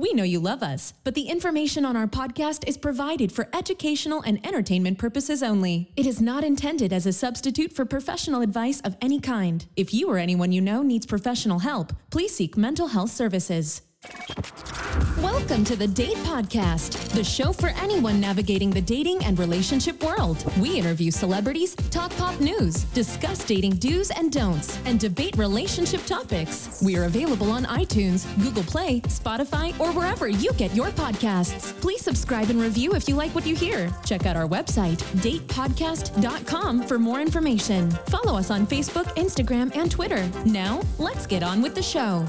We know you love us, but the information on our podcast is provided for educational and entertainment purposes only. It is not intended as a substitute for professional advice of any kind. If you or anyone you know needs professional help, please seek mental health services. Welcome to the Date Podcast, the show for anyone navigating the dating and relationship world. We interview celebrities, talk pop news, discuss dating do's and don'ts, and debate relationship topics. We are available on iTunes, Google Play, Spotify, or wherever you get your podcasts. Please subscribe and review if you like what you hear. Check out our website, datepodcast.com, for more information. Follow us on Facebook, Instagram, and Twitter. Now, let's get on with the show.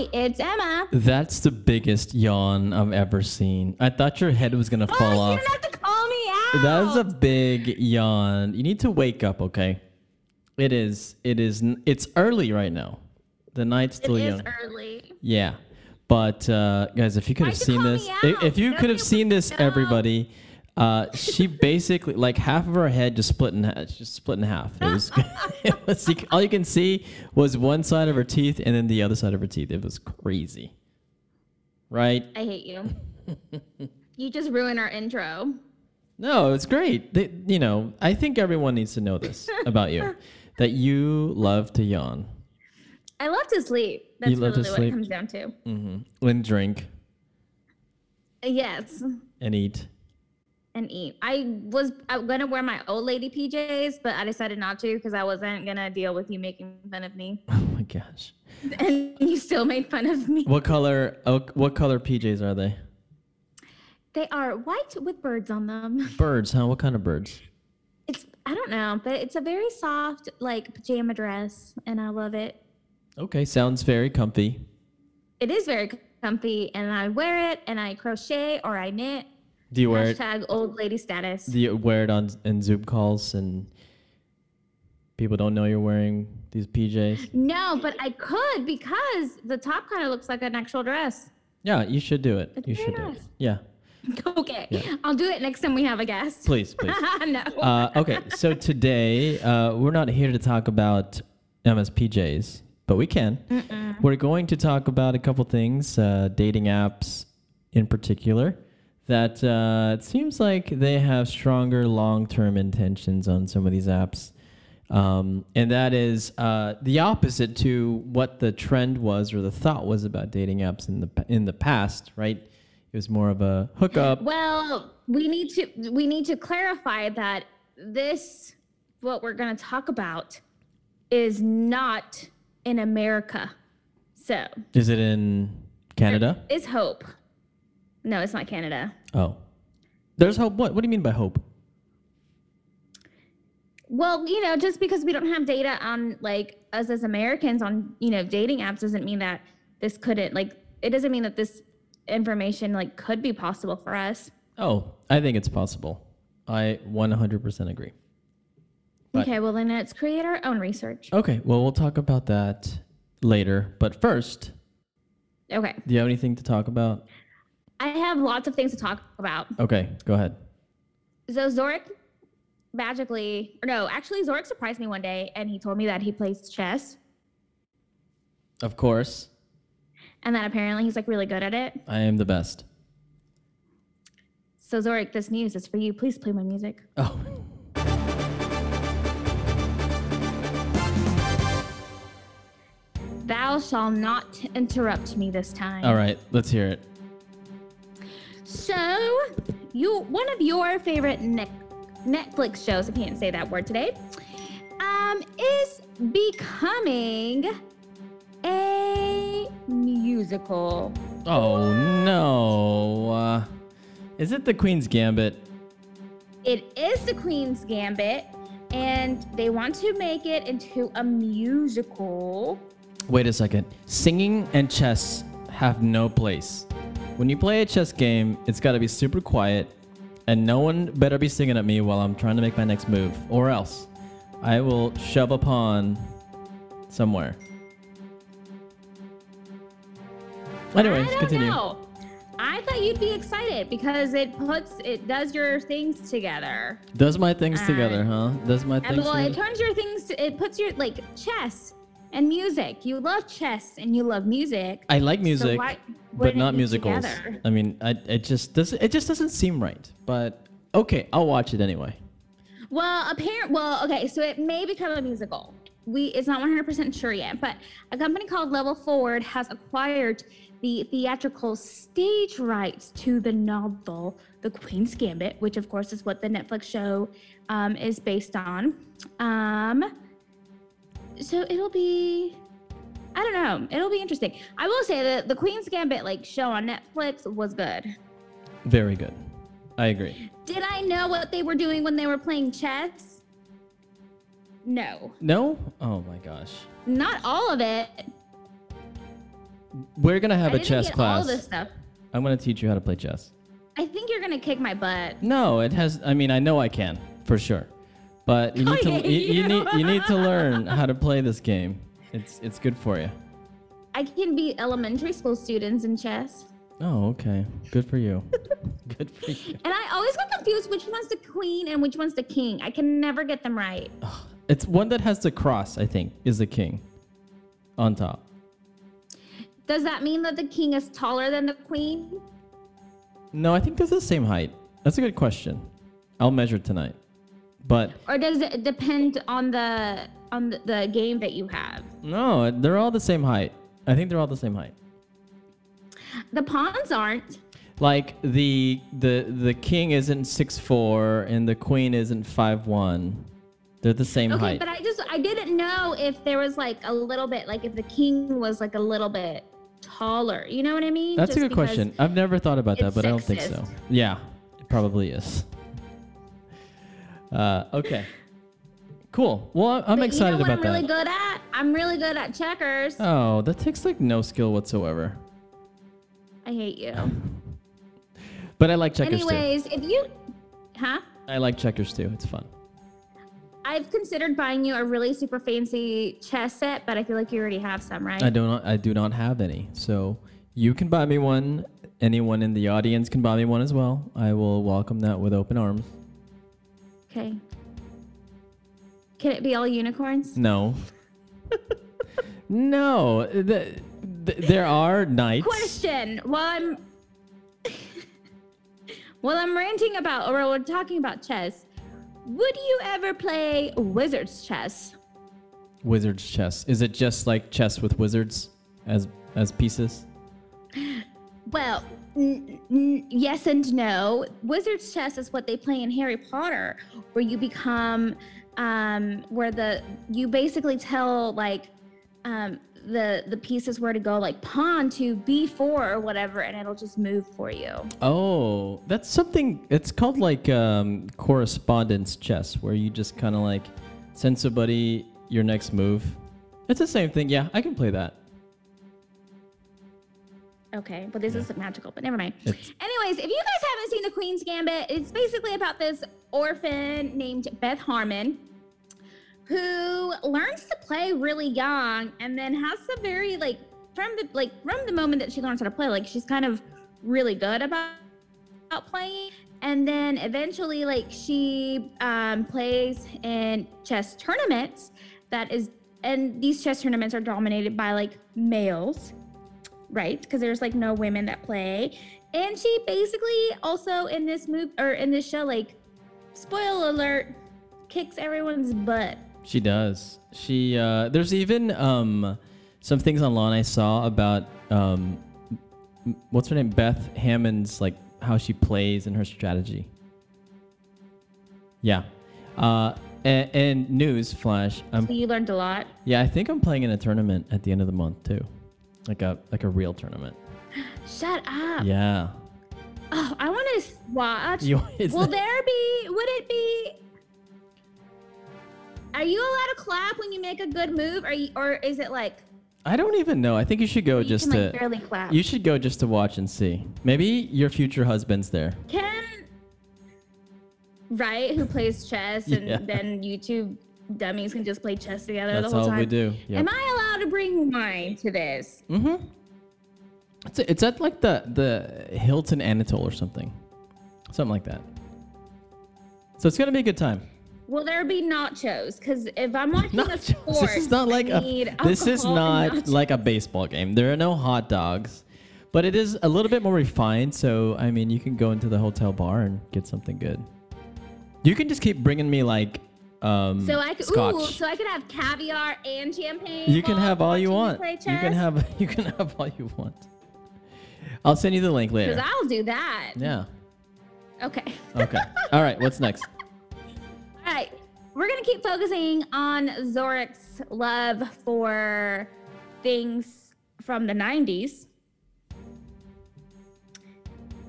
Hi, it's Emma. That's the biggest yawn I've ever seen. I thought your head was gonna fall oh, off. You don't have to call me out. That is a big yawn. You need to wake up, okay? It is. It is. It's early right now. The night's still is young. early. Yeah, but uh, guys, if you could have seen this, me if you could have seen this, everybody, uh, she basically like half of her head just split in half, just split in half. It was, it was all you can see was one side of her teeth and then the other side of her teeth. It was crazy, right? I hate you. you just ruined our intro. No, it's great. They, you know, I think everyone needs to know this about you, that you love to yawn I love to sleep. That's You love really to what it comes down to. Mm-hmm. and drink Yes, and eat. And eat. I was I'm gonna wear my old lady PJs, but I decided not to because I wasn't gonna deal with you making fun of me, Oh my gosh. and you still made fun of me. What color? Oh, what color PJs are they? They are white with birds on them. Birds, huh? What kind of birds? It's I don't know, but it's a very soft like pajama dress, and I love it. Okay, sounds very comfy. It is very comfy, and I wear it, and I crochet or I knit. Do you wear it? Hashtag old lady status. Do you wear it on in Zoom calls and people don't know you're wearing these PJs? No, but I could because the top kind of looks like an actual dress. Yeah, you should do it. It's You should do it. Yeah, okay, Yeah. I'll do it next time we have a guest. please, please. no. Uh, okay, so today uh, we're not here to talk about MSPJs, but we can. We're going to talk about a couple things, uh, dating apps in particular, that uh, it seems like they have stronger long term intentions on some of these apps. Um, and that is uh, the opposite to what the trend was or the thought was about dating apps in the in the past, right? It was more of a hookup. well, we need to we need to clarify that this what we're going to talk about is not in America. So, Is it in Canada? is hope. No, it's not Canada. Oh. There's hope. What? What do you mean by hope? Well, you know, just because we don't have data on like us as Americans on, you know, dating apps doesn't mean that this couldn't like it doesn't mean that this information like could be possible for us. Oh, I think it's possible. I 100% agree. But- okay, well then let's create our own research. Okay, well, we'll talk about that later. But first, Okay. do you have anything to talk about? I have lots of things to talk about. Okay, go ahead. So Zorric magically or no, actually Zorric surprised me one day and he told me that he plays chess Of course, and that apparently he's like really good at it. I am the best. So Zorric, this news is for you. Please play my music. Oh. Thou shall not interrupt me this time. All right, let's hear it. So, you one of your favorite Net, Netflix shows, I can't say that word today, um, is becoming a musical. Oh, no. Uh, is it the Queen's Gambit? It is the Queen's Gambit, and they want to make it into a musical. Wait a second. Singing and chess have no place. When you play a chess game, it's got to be super quiet, and no one better be singing at me while I'm trying to make my next move, or else I will shove a pawn somewhere. Anyway, I continue. Know. I thought you'd be excited because it puts it does your things together. Does my things uh, together, huh? Does my things. Well, together? it turns your things. To, it puts your like chess and music. You love chess and you love music. I like So music, why but not musicals. together? I mean, I, it just doesn't it just doesn't seem right. But okay, I'll watch it anyway. Well, apparent. Well, okay, so it may become a musical. We it's not 100% sure yet, but a company called Level Forward has acquired the theatrical stage rights to the novel The Queen's Gambit, which of course is what the Netflix show um, is based on. Um, so it'll be. I don't know. It'll be interesting. I will say that the Queen's Gambit like show on Netflix was good. Very good. I agree. Did I know what they were doing when they were playing chess? No. No? Oh my gosh. Not all of it. We're gonna have I a chess class. all this stuff. I'm gonna teach you how to play chess. I think you're gonna kick my butt. No, it has. I mean, I know I can for sure, but you need to. You, you need. You need to learn how to play this game. It's it's good for you. I can beat elementary school students in chess. Oh, okay. Good for you. good for you. And I always get confused which one's the queen and which one's the king. I can never get them right. It's one that has the cross. I think is the king, on top. Does that mean that the king is taller than the queen? No, I think they're the same height. That's a good question. I'll measure tonight. But Or does it depend on the on the, game that you have? no, they're all the same height. I think they're all the same height. The pawns aren't. Like the the the king isn't six four and the queen isn't five one. They're the same Okay, height. but I just I didn't know if there was like a little bit like if the king was like a little bit taller. You know what I mean? That's a good question. I've never thought about that, but I don't think so. Yeah, it probably is. Uh, okay. Cool. Well, I'm But excited you know what about I'm really that. good at? I'm really good at checkers. Oh, that takes like no skill whatsoever. I hate you. But I like checkers Anyways, if you, huh? I like checkers too. It's fun. I've considered buying you a really super fancy chess set, but I feel like you already have some, right? I do not. I do not have any. So you can buy me one. Anyone in the audience can buy me one as well. I will welcome that with open arms. Okay. Can it be all unicorns? No. no. The, the, there are knights. Question. While I'm while I'm ranting about or we're talking about chess, would you ever play wizard's chess? Wizard's chess. Is it just like chess with wizards as as pieces? Well, yes and no. Wizard's chess is what they play in Harry Potter, where you become, um, where the you basically tell like, um, the the pieces where to go, like pawn to b4 or whatever, and it'll just move for you. Oh, that's something. It's called like um, correspondence chess, where you just kind of like send somebody your next move. It's the same thing. Yeah, I can play that. Okay, but this Yeah. is magical, but never mind. It's- Anyways, if you guys haven't seen The Queen's Gambit, it's basically about this orphan named Beth Harmon who learns to play really young and then has a very like from the like from the moment that she learns how to play, like she's kind of really good about, about playing. And then eventually like she um, plays in chess tournaments that is and these chess tournaments are dominated by like males right? Because there's like no women that play. And she basically also in this move or in this show, like, spoiler alert, kicks everyone's butt. She does. She uh, there's even um, some things online I saw about um, what's her name, Beth Hammond's like how she plays and her strategy. Yeah. Uh, and, and news flash. I'm So you learned a lot. yeah. I think I'm playing in a tournament at the end of the month too, like a like a real tournament. Shut up. Yeah. Oh, I want to watch. You, Will not- there be, would it be, are you allowed to clap when you make a good move? Or, you, or is it like, I don't even know. I think you should go you just can like to. barely clap? You should go just to watch and see. Maybe your future husband's there. Can right who plays chess and Yeah. then you two dummies can just play chess together That's the whole time. That's all we do. Yep. Am I allowed to bring wine to this? Mm-hmm. It's, it's at like the the Hilton Anatole or something, something like that. So it's gonna be a good time. Will there be nachos? Because if I'm watching a sport, This is not like I a. This is not like a baseball game. There are no hot dogs, but it is a little bit more refined. So I mean, you can go into the hotel bar and get something good. You can just keep bringing me like um, So I could, scotch. ooh, so I could have caviar and champagne. you can have all you want. You can have you can have all you want. I'll send you the link later. Because. I'll do that. Yeah. Okay. Okay. all right. What's next? All right. We're going to keep focusing on Zorric's love for things from the 90s.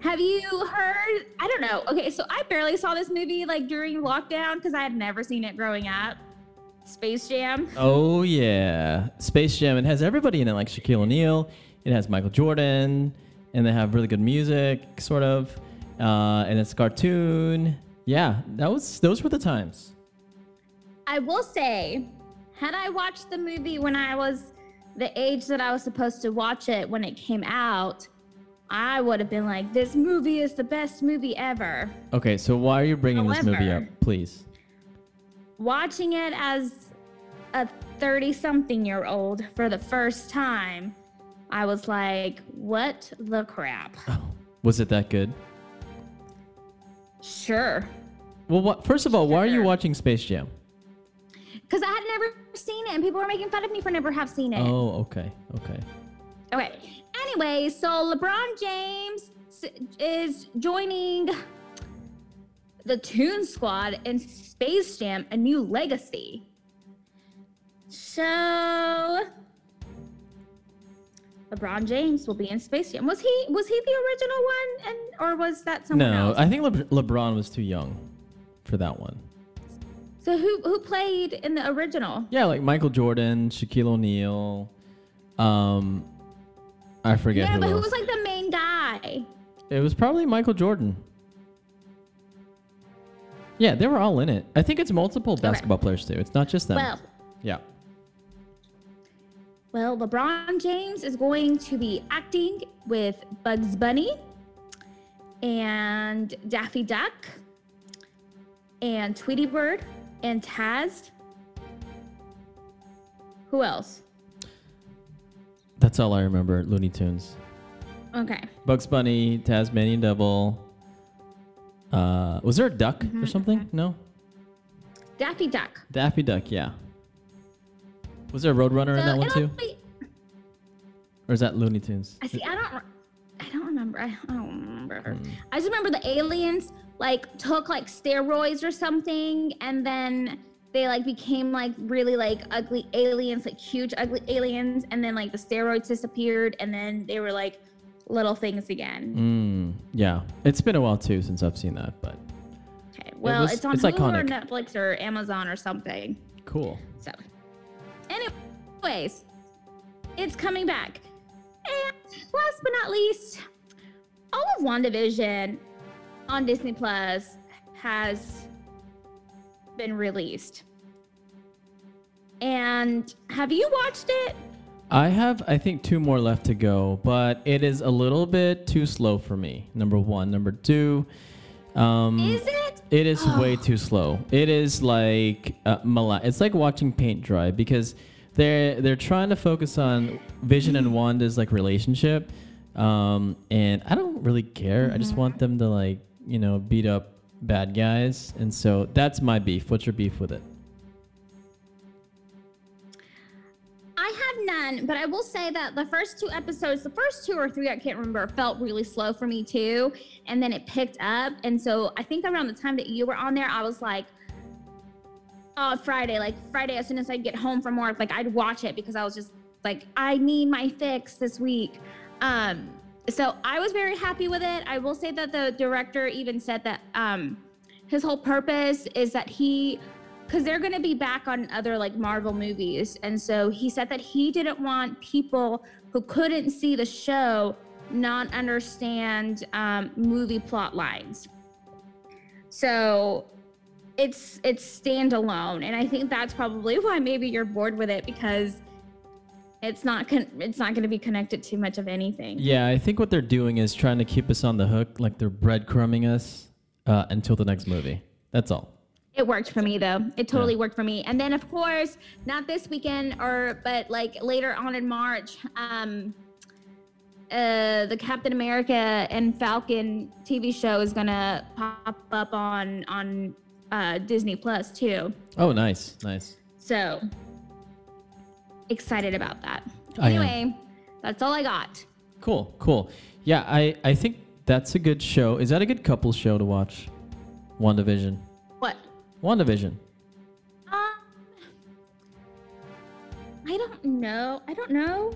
Have you heard? I don't know. Okay, so I barely saw this movie like during lockdown because I had never seen it growing up. Space Jam. Oh yeah, Space Jam. It has everybody in it, like Shaquille O'Neal. It has Michael Jordan, and they have really good music, sort of. Uh, and it's a cartoon. Yeah, that was those were the times. I will say, had I watched the movie when I was the age that I was supposed to watch it when it came out, I would have been like, this movie is the best movie ever. Okay, so why are you bringing this movie up, However- please? Watching it as a 30 something year old for the first time, I was like, what the crap? Oh, was it that good? Sure. Well, what, first of all, why are you watching Space Jam? Because I had never seen it and people were making fun of me for never have seen it. Oh, okay, okay. Okay. Anyway, so LeBron James is joining the Toon Squad in Space Jam: A New Legacy. So LeBron James will be in Space Jam. Was he was he the original one, and or was that someone No, else? No, I think Le- LeBron was too young for that one. so who who played in the original? Yeah, like Michael Jordan, Shaquille O'Neal. Um, I forget Yeah, who but who else. was like the main guy? It was probably Michael Jordan. Yeah, they were all in it. I think it's multiple basketball players too. It's not just them. Well, yeah. Well, LeBron James is going to be acting with Bugs Bunny and Daffy Duck and Tweety Bird and Taz. Who else? That's all I remember. Looney Tunes. Okay. Bugs Bunny, Tasmanian Devil. Uh, was there a duck Mm-hmm, or something? No. Daffy Duck. Daffy Duck. Yeah. Was there a Roadrunner in that one too, be- or is that Looney Tunes? I see. I don't. re- I don't remember. I, I don't remember. Hmm. I just remember the aliens like took like steroids or something, and then they like became like really like ugly aliens, like huge ugly aliens, and then like the steroids disappeared, and then they were like little things again. Mm, yeah, it's been a while too since I've seen that, but Okay. Well, was- it's on it's Hulu or. Netflix or Amazon or something. cool. So, anyways, it's coming back. And last but not least, all of WandaVision on Disney Plus has been released. And have you watched it? I have, I think, two more left to go, but it is a little bit too slow for me. Number one. Number two, um, Is it? it is way too slow. It is like uh, mala- It's like watching paint dry because they're they're trying to focus on Vision and Wanda's like relationship, um, and I don't really care. I just want them to like you know beat up bad guys, and so that's my beef. What's your beef with it? I have none, but I will say that the first two episodes, the first two or three, I can't remember, felt really slow for me too. And then it picked up. And so I think around the time that you were on there, I was like, oh, Friday, like Friday, as soon as I get home from work, like I'd watch it because I was just like, I need my fix this week. Um, so I was very happy with it. I will say that the director even said that um, his whole purpose is that he because they're going to be back on other like Marvel movies. And so he said that he didn't want people who couldn't see the show not understand um, movie plot lines. So it's it's standalone, and I think that's probably why maybe you're bored with it because it's not con- it's not going to be connected to much of anything. Yeah, I think what they're doing is trying to keep us on the hook, like they're breadcrumbing us uh, until the next movie. That's all. It worked for me though. It totally worked for me. And then of course, not this weekend or but like later on in March, um uh the Captain America and Falcon TV show is going to pop up on on uh Disney Plus too. Oh, nice, nice. So excited about that. Anyway, that's all I got. Cool, cool. Yeah, I I think that's a good show. Is that a good couple show to watch? WandaVision. What? WandaVision. Um I don't know. I don't know.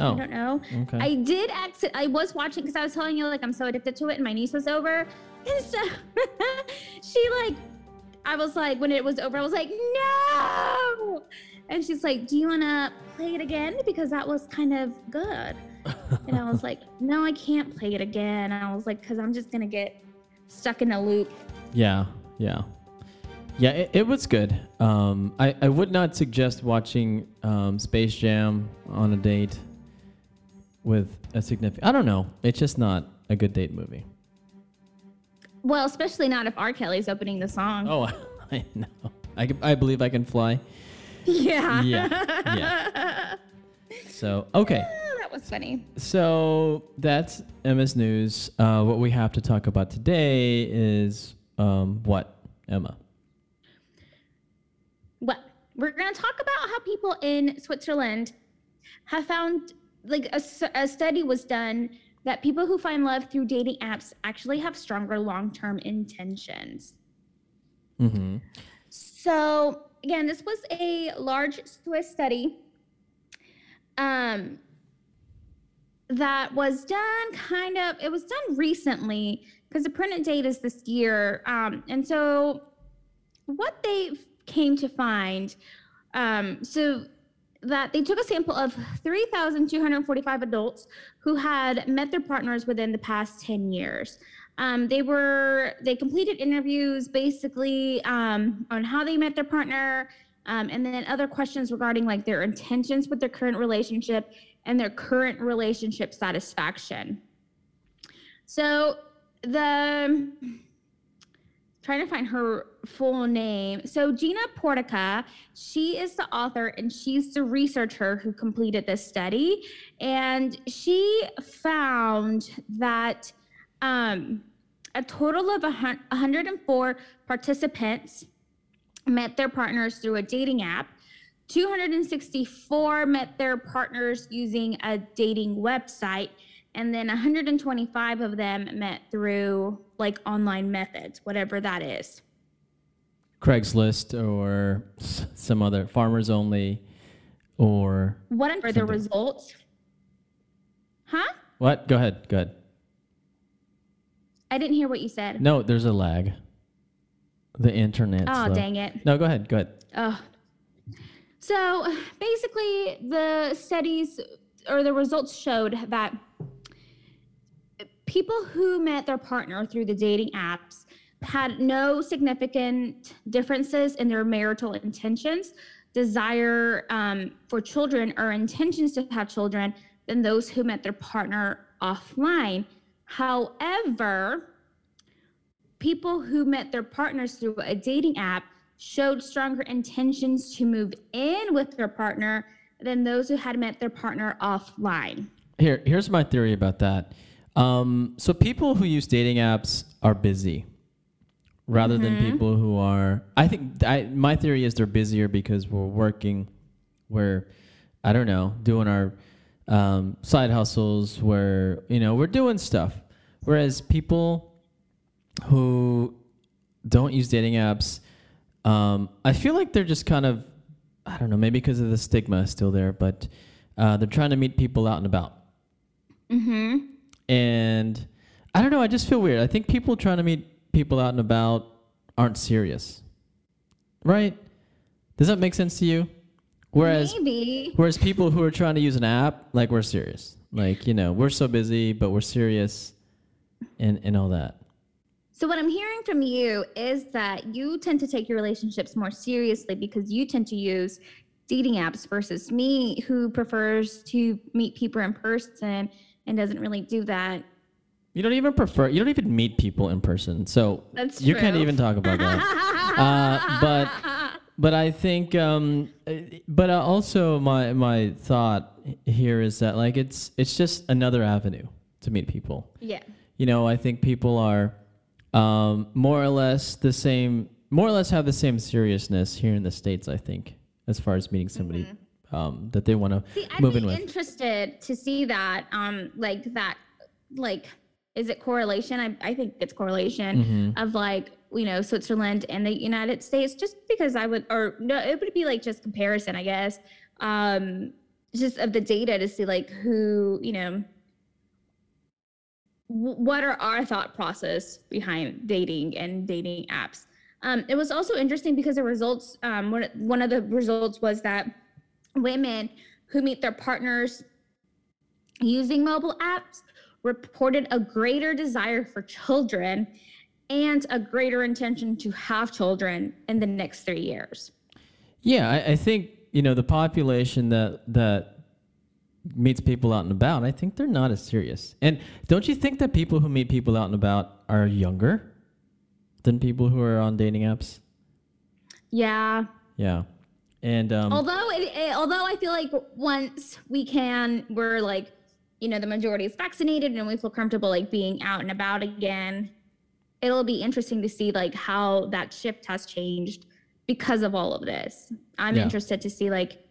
Oh, I don't know. okay. I did exit. I was watching because I was telling you like I'm so addicted to it, and my niece was over, and so she like, I was like when it was over, I was like no, and she's like, do you want to play it again because that was kind of good, and I was like, no, I can't play it again. And I was like, because I'm just gonna get stuck in a loop. Yeah, yeah, yeah. It, it was good. Um, I I would not suggest watching um, Space Jam on a date with a significant. I don't know. It's just not a good date movie. Well, especially not if R. Kelly's opening the song. Oh, I know. I, I believe I can fly. Yeah. Yeah, yeah. So okay. that was funny. So that's Emma's news. Uh, what we have to talk about today is um, what Emma. Well, we're going to talk about how people in Switzerland have found, like, a, a study was done that people who find love through dating apps actually have stronger long term intentions. Mm-hmm. So, again, this was a large Swiss study um, that was done kind of, it was done recently because the printed date is this year. Um, and so, what they came to find, um, so that they took a sample of 3,245 adults who had met their partners within the past 10 years. Um, they were they completed interviews basically um, on how they met their partner, um, and then other questions regarding like their intentions with their current relationship and their current relationship satisfaction. So the trying to find her full name. So Gina Potarca, she is the author and she's the researcher who completed this study, and she found that um, a total of a 104 participants met their partners through a dating app. 264 met their partners using a dating website, and then 125 of them met through like online methods, whatever that is. Craigslist or some other farmers only or What are the results? Huh? what? Go ahead. Go ahead. I didn't hear what you said. No, there's a lag. The internet. Oh, dang it. No, go ahead. Go ahead. Oh. So basically, the studies or the results showed that people who met their partner through the dating apps had no significant differences in their marital intentions, desire um, for children, or intentions to have children than those who met their partner offline. However, people who met their partners through a dating app showed stronger intentions to move in with their partner than those who had met their partner offline. Here, here's my theory about that. Um, so people who use dating apps are busy, rather than people who are. I think I, my theory is they're busier because we're working, we're, I don't know, doing our um, side hustles. Where you know we're doing stuff, whereas people who don't use dating apps, um, I feel like they're just kind of, I don't know, maybe because of the stigma is still there, but uh, they're trying to meet people out and about. Mm-hmm. And I don't know, I just feel weird. I think people trying to meet people out and about aren't serious. Right? Does that make sense to you? Whereas Maybe. whereas people who are trying to use an app, like we're serious. Like, you know, we're so busy, but we're serious and and all that. So, what I'm hearing from you is that you tend to take your relationships more seriously because you tend to use dating apps versus me who prefers to meet people in person and doesn't really do that. You don't even prefer. You don't even meet people in person, so That's you can't even talk about that. uh, but but I think. Um, but uh, also my my thought here is that like it's it's just another avenue to meet people. yeah. You know, I think people are um, more or less the same. More or less have the same seriousness here in the states. I think as far as meeting somebody um, that they want to I'd move be in with. interested to see that, um, like that, like, is it correlation? I, I think it's correlation Mhm. of like, you know, Switzerland and the United States, just because I would, or no, it would be like just comparison, I guess, um, just of the data to see like who, you know, wh- what are our thought process behind dating and dating apps. Um, it was also interesting because the results, um, one, one of the results was that women who meet their partners using mobile apps reported a greater desire for children and a greater intention to have children in the next three years. Yeah, I, I think you know the population that that meets people out and about. I think they're not as serious. And don't you think that people who meet people out and about are younger than people who are on dating apps? Yeah. Yeah, and um, although it, it- although I feel like once we can, we're like, you know, the majority is vaccinated and we feel comfortable like being out and about again. It'll be interesting to see like how that shift has changed because of all of this. I'm Yeah. interested to see like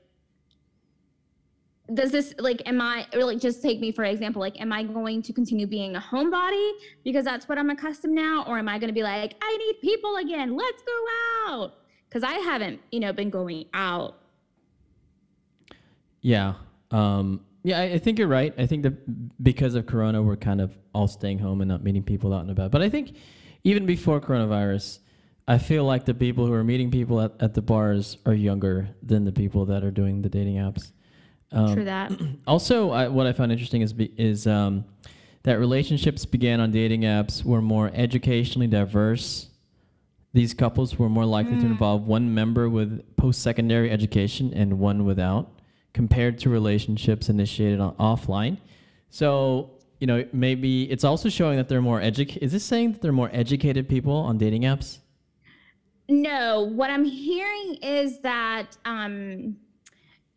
does this like am I or like just take me for example like am I going to continue being a homebody because that's what I'm accustomed now or am I going to be like I need people again let's go out because I haven't you know been going out yeah, um, yeah. I, I think you're right. I think that because of Corona, we're kind of all staying home and not meeting people out and about. But I think even before coronavirus, I feel like the people who are meeting people at, at the bars are younger than the people that are doing the dating apps. Um, True that. Also, I, what I found interesting is be, is um, that relationships began on dating apps were more educationally diverse. These couples were more likely to involve one member with post-secondary education and one without, compared to relationships initiated on offline. So, you know, maybe it's also showing that they're more educated. Is this saying that they're more educated people on dating apps? No, what I'm hearing is that um,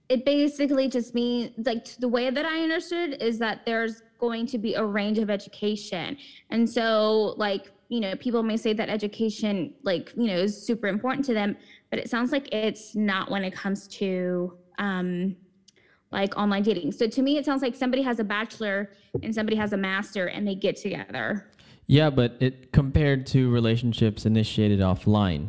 it basically just means like the way that I understood is that there's going to be a range of education, and so like you know people may say that education like you know is super important to them, but it sounds like it's not when it comes to um, like online dating. So to me, it sounds like somebody has a bachelor and somebody has a master, and they get together. Yeah, but it compared to relationships initiated offline.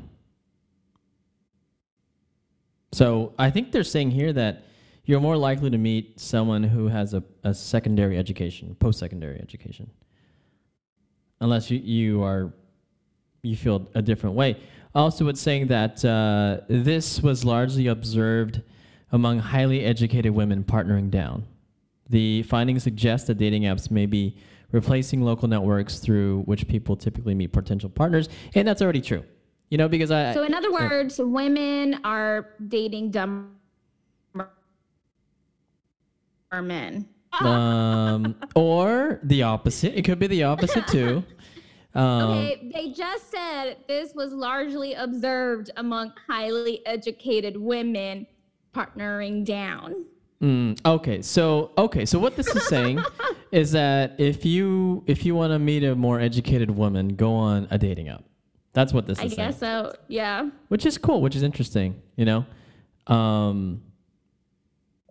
So I think they're saying here that you're more likely to meet someone who has a, a secondary education, post secondary education. Unless you, you are you feel a different way. Also, it's saying that uh, this was largely observed among highly educated women partnering down. The findings suggest that dating apps may be replacing local networks through which people typically meet potential partners, and that's already true. You know, because I So in other words, women are dating dumber men. um, or the opposite. It could be the opposite too. Um, Okay, they just said this was largely observed among highly educated women partnering down. Mm, okay, so okay, so what this is saying is that if you if you want to meet a more educated woman, go on a dating app. That's what this I is saying. I guess so. Yeah. which is cool, which is interesting, you know. Um,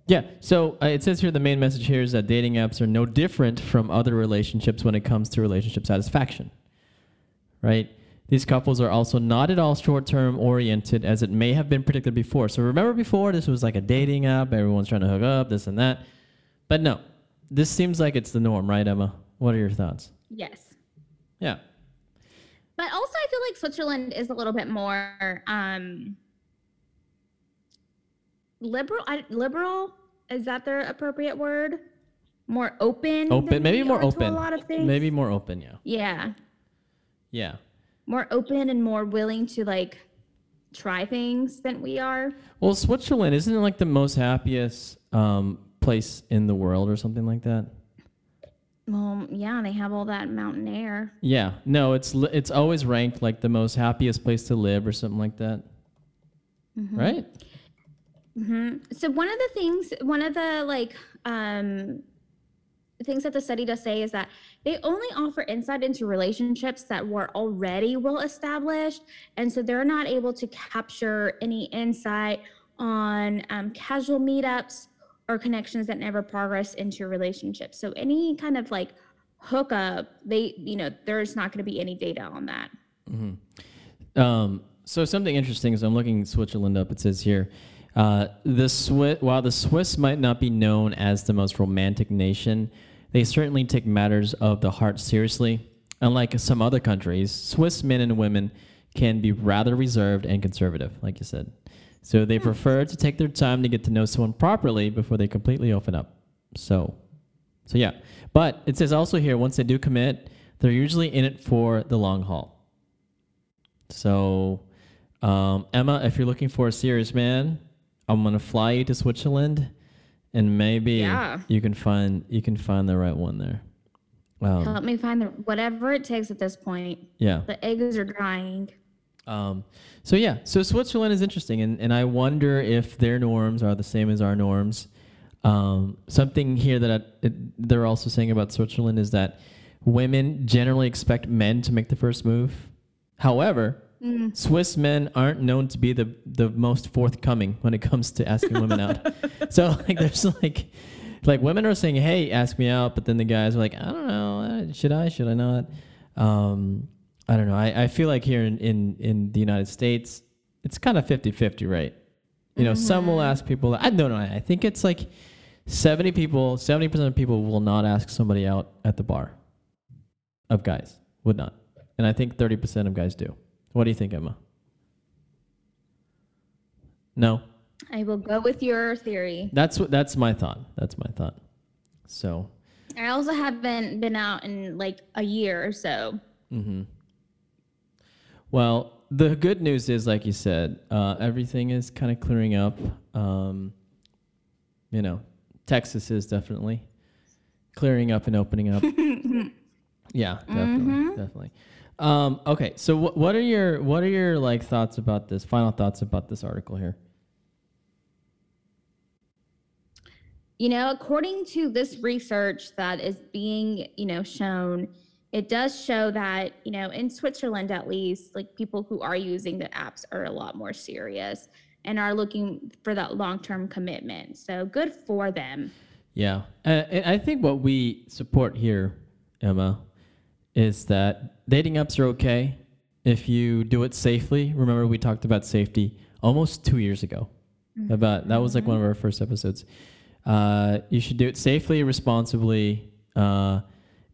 yeah, so uh, it says here the main message here is that dating apps are no different from other relationships when it comes to relationship satisfaction, right? These couples are also not at all short term oriented as it may have been predicted before. So remember before, this was like a dating app, everyone's trying to hook up, this and that. But no, this seems like it's the norm, right, Emma? What are your thoughts? Yes. Yeah. But also I feel like Switzerland is a little bit more um liberal I, liberal is that the appropriate word? More open. Open, maybe more open. A lot of things. Maybe more open, yeah. Yeah. Yeah. More open and more willing to like try things than we are. Well, Switzerland isn't it like the most happiest um, place in the world or something like that? Well, yeah, they have all that mountain air. Yeah. No, it's it's always ranked like the most happiest place to live or something like that. Right? So one of the things, one of the like um, things that the study does say is that they only offer insight into relationships that were already well established, and so they're not able to capture any insight on um, casual meetups or connections that never progress into relationships. So any kind of like hookup, they you know there's not going to be any data on that. Um, so something interesting is I'm looking Switzerland up. It says here, uh, the Swiss, while the Swiss might not be known as the most romantic nation, they certainly take matters of the heart seriously. Unlike some other countries, Swiss men and women can be rather reserved and conservative, like you said. So they prefer to take their time to get to know someone properly before they completely open up. So, so yeah. But it says also here, once they do commit, they're usually in it for the long haul. So, um, Emma, if you're looking for a serious man, I'm gonna fly you to Switzerland, and maybe Yeah. you can find you can find the right one there. Um, Help me find the whatever it takes at this point. yeah. The eggs are drying. Um, so yeah, so Switzerland is interesting, and, and I wonder if their norms are the same as our norms. Um, something here that I, it, they're also saying about Switzerland is that women generally expect men to make the first move. However, Swiss men aren't known to be the the most forthcoming when it comes to asking women out. So like, there's like. Like women are saying, "Hey, ask me out," but then the guys are like, "I don't know, uh, should I? Should I not?" Um, I don't know. I, I feel like here in, in, in the United States, it's kind of 50 50, right? You know, some will ask people, I don't know. I think it's like 70 people, 70% of people will not ask somebody out at the bar of guys, would not. And I think 30% of guys do. What do you think, Emma? No, I will go with your theory. that's what, that's my thought. That's my thought. So, I also haven't been out in like a year or so. Mm-hmm. Well, the good news is, like you said, uh, everything is kind of clearing up. Um, you know, Texas is definitely clearing up and opening up. yeah, definitely, definitely. Um, okay, so wh- what are your what are your like thoughts about this? Final thoughts about this article here? You know, according to this research that is being, you know, shown, it does show that, you know, in Switzerland at least, like people who are using the apps are a lot more serious and are looking for that long-term commitment. So good for them. Yeah, uh, and I think what we support here, Emma, is that dating apps are okay if you do it safely. Remember, we talked about safety almost two years ago. About that was like one of our first episodes. Uh, you should do it safely, responsibly, uh,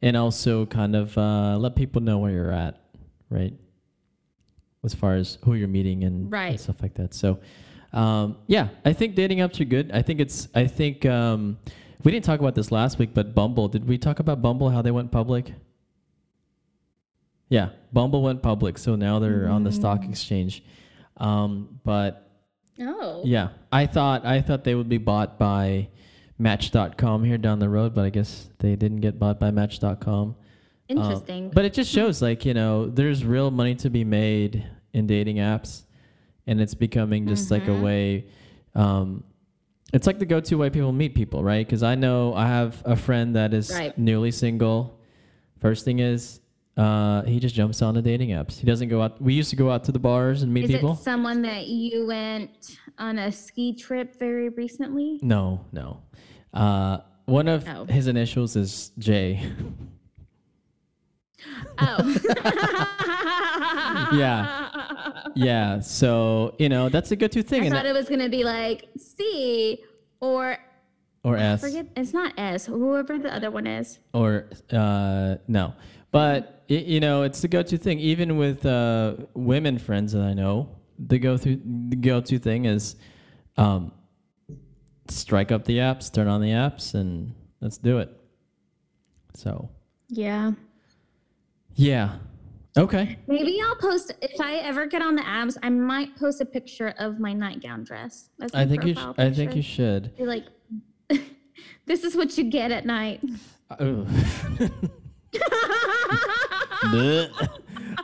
and also kind of uh, let people know where you're at, right? As far as who you're meeting and, and stuff like that. So, um, yeah, I think dating apps are good. I think it's. I think um, we didn't talk about this last week, but Bumble. Did we talk about Bumble? How they went public? Yeah, Bumble went public, so now they're on the stock exchange. Um, but Oh. yeah, I thought I thought they would be bought by Match.com here down the road, but I guess they didn't get bought by Match.com. Um, Interesting. but it just shows like, you know, there's real money to be made in dating apps and it's becoming just like a way um it's like the go-to way people meet people, right? Cuz I know I have a friend that is Right. newly single. First thing is uh he just jumps on the dating apps. He doesn't go out we used to go out to the bars and meet people. Is people. it someone that you went on a ski trip very recently? No, no. Uh, one of Oh. his initials is J. Oh. yeah, yeah. So you know that's a go-to thing, I thought it was gonna be like C or or S forget it's not S, whoever the other one is. or uh, no. But you know it's the go-to thing. Even with uh, women friends that I know, the go-to the go-to thing is um, strike up the apps, turn on the apps, and let's do it. So Yeah. Yeah. Okay. Maybe I'll post if I ever get on the abs. I might post a picture of my nightgown dress. That's my I think you. Sh- I think you should. Be like, this is what you get at night. Ugh.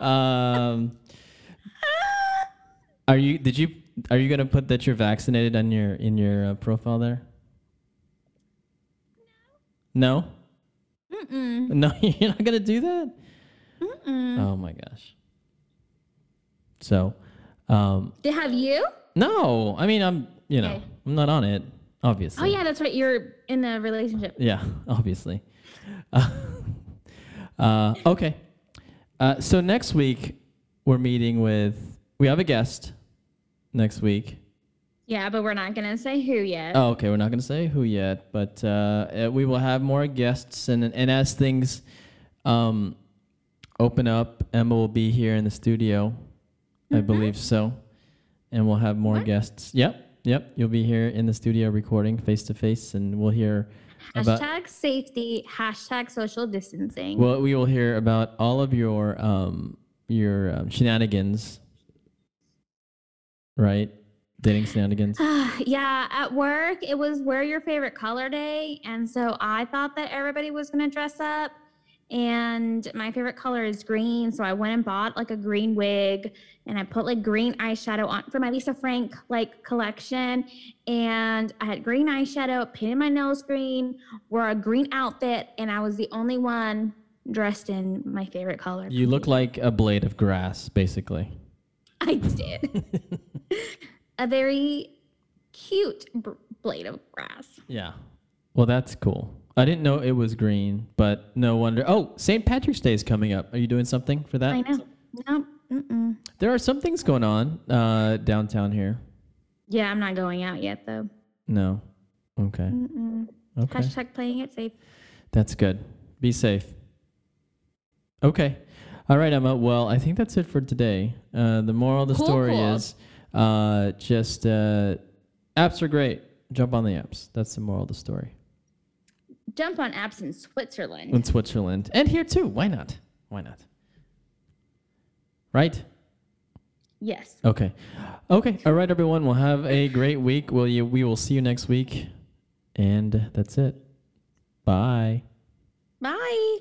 Um, are you? Did you? Are you gonna put that you're vaccinated on your in your uh, profile there? No. Mm-mm. No, you're not gonna do that. Mm-mm. Oh my gosh. So, um, Did have you? no. I mean, I'm. You know, Okay. I'm not on it. Obviously. Oh yeah, that's right. You're in a relationship. Yeah, obviously. Uh, uh, okay. Uh, so next week we're meeting with. We have a guest next week. Yeah, but we're not gonna say who yet. Oh, okay. We're not going to say who yet, but uh, uh, we will have more guests, and and as things um, open up, Emma will be here in the studio. I believe so, and we'll have more What? guests. Yep, yep. You'll be here in the studio recording face to face, and we'll hear about. hashtag safety. Hashtag social distancing. Well, we will hear about all of your um, your um, shenanigans, right? Dating shenanigans. yeah, at work it was wear your favorite color day, and so I thought that everybody was gonna dress up. And my favorite color is green, so I went and bought like a green wig, and I put like green eyeshadow on for my Lisa Frank like collection. And I had green eyeshadow, painted my nose green, wore a green outfit, and I was the only one dressed in my favorite color. You look like a blade of grass, basically. I did. a very cute b- blade of grass. Yeah. Well, that's cool. I didn't know it was green, but no wonder. Oh, St. Patrick's Day is coming up. Are you doing something for that? I know. No. Mm-mm. There are some things going on uh, downtown here. Yeah, I'm not going out yet though. No. Okay. Mm-mm. Okay. Hashtag playing it safe. That's good. Be safe. Okay. All right, Emma. Well, I think that's it for today. Uh, the moral of the Cool, story cool. is uh, just uh, apps are great. Jump on the apps. That's the moral of the story. Jump on apps in Switzerland. In Switzerland. And here too. Why not? Why not? Right? Yes. Okay. Okay. All right, everyone. We'll have a great week. Will you? We will see you next week. And that's it. Bye. Bye.